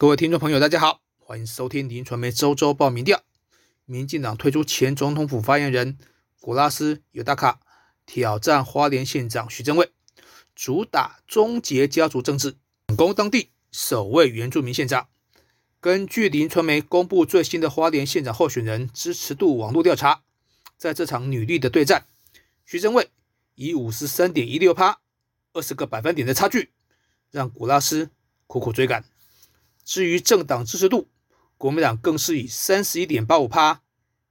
各位听众朋友，大家好，欢迎收听林传媒周周报民调。民进党推出前总统府发言人古拉斯尤达卡挑战花莲县长徐正伟，主打终结家族政治，反攻当地首位原住民县长。根据林传媒公布最新的花莲县长候选人支持度网络调查，在这场女力的对战，徐正伟以五十三点一六趴，二十个百分点的差距，让古拉斯苦苦追赶。至于政党支持度，国民党更是以三十一点八五趴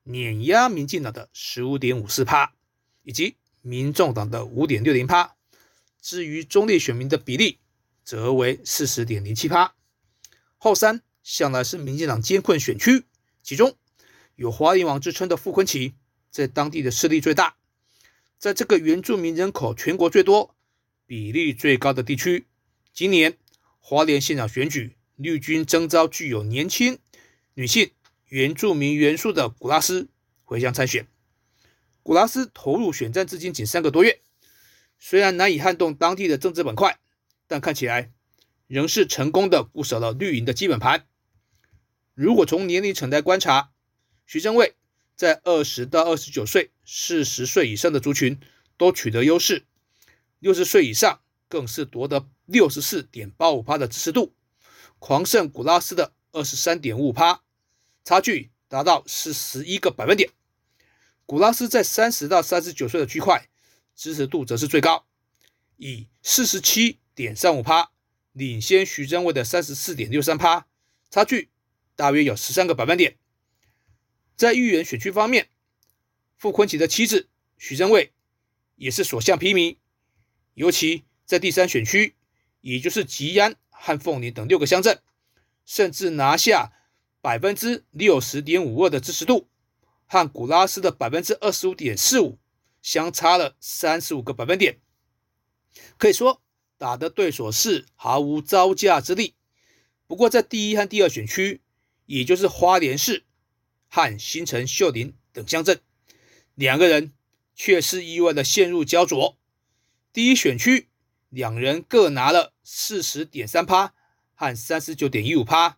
碾压民进党的十五点五四趴，以及民众党的五点六零趴。至于中立选民的比例，则为四十点零七趴。后三向来是民进党艰困选区，其中有华联王之称的傅昆萁，在当地的势力最大。在这个原住民人口全国最多、比例最高的地区，今年华联县长选举。绿军征召具有年轻、女性、原住民元素的古拉斯回乡参选。古拉斯投入选战至今仅三个多月，虽然难以撼动当地的政治板块，但看起来仍是成功的固守了绿营的基本盘。如果从年龄层来观察，徐正伟在二十到二十九岁、四十岁以上的族群都取得优势，六十岁以上更是夺得六十四点八五的支持度。狂胜古拉斯的二十三点五趴，差距达到是十一个百分点。古拉斯在三十到三十九岁的区块支持度则是最高，以四十七点三五趴领先徐正伟的三十四点六三趴，差距大约有十三个百分点。在议员选区方面，傅昆萁的妻子徐正伟也是所向披靡，尤其在第三选区，也就是吉安。和凤林等六个乡镇，甚至拿下百分之六十点五二的支持度，和古拉斯的百分之二十五点四五相差了三十五个百分点，可以说打的对手是毫无招架之力。不过在第一和第二选区，也就是花莲市和新城秀林等乡镇，两个人却是意外的陷入焦灼。第一选区。两人各拿了四十点三趴和三十九点一五趴，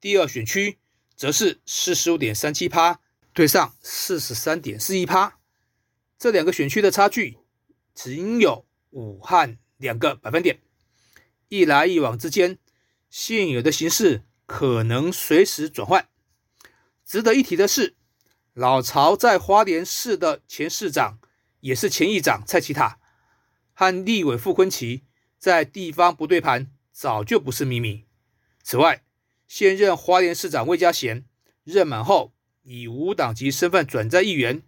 第二选区则是四十五点三七趴对上四十三点四一趴，这两个选区的差距仅有五和两个百分点，一来一往之间，现有的形势可能随时转换。值得一提的是，老曹在花莲市的前市长也是前议长蔡其塔。和立委傅昆萁在地方不对盘，早就不是秘密。此外，现任花莲市长魏家贤任满后，以无党籍身份转战议员，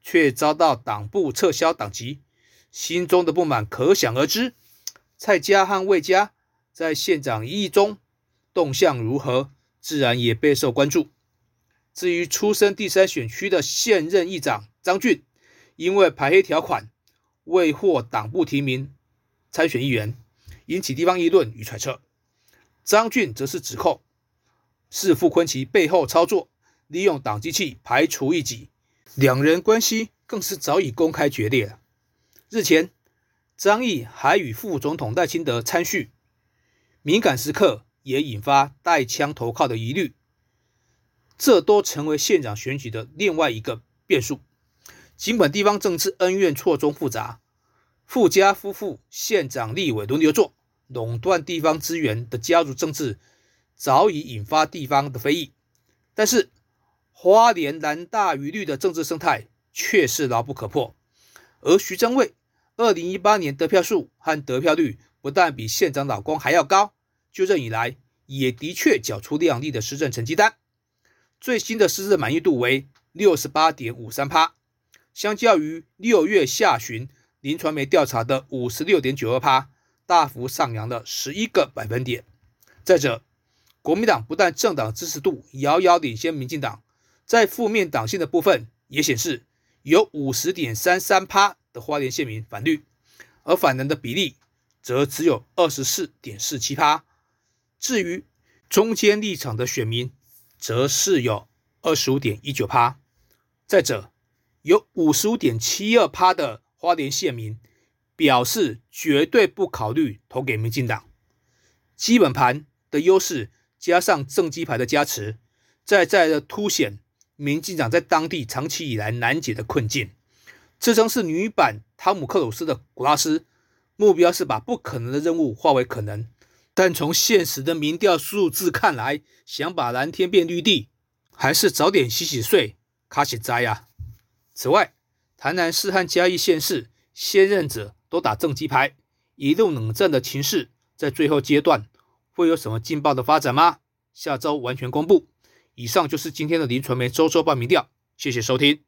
却遭到党部撤销党籍，心中的不满可想而知。蔡家和魏家在县长一役中动向如何，自然也备受关注。至于出身第三选区的现任议长张俊，因为排黑条款。未获党部提名参选议员，引起地方议论与揣测。张俊则是指控是傅昆萁背后操作，利用党机器排除异己，两人关系更是早已公开决裂。日前，张毅还与副总统赖清德参叙，敏感时刻也引发带枪投靠的疑虑，这都成为县长选举的另外一个变数。尽管地方政治恩怨错综复杂，富家夫妇县长、立委轮流做，垄断地方资源的家族政治早已引发地方的非议，但是花莲蓝大于绿的政治生态却是牢不可破。而徐正伟二零一八年得票数和得票率不但比县长老公还要高，就任以来也的确缴出亮丽的施政成绩单，最新的施政满意度为六十八点五三趴。相较于六月下旬林传媒调查的五十六点九二趴，大幅上扬了十一个百分点。再者，国民党不但政党支持度遥遥领先民进党，在负面党性的部分也显示有五十点三三趴的花莲县民反绿，而反人的比例则只有二十四点四七趴。至于中间立场的选民，则是有二十五点一九趴。再者，有五十五点七二趴的花莲县民表示绝对不考虑投给民进党，基本盘的优势加上正鸡牌的加持，再再的凸显民进党在当地长期以来难解的困境。自称是女版汤姆克鲁斯的古拉斯，目标是把不可能的任务化为可能。但从现实的民调数字看来，想把蓝天变绿地，还是早点洗洗睡，卡起灾呀。此外，台南市和嘉义县市现任者都打正机牌，一路冷战的情势，在最后阶段会有什么劲爆的发展吗？下周完全公布。以上就是今天的林传媒周周报名调，谢谢收听。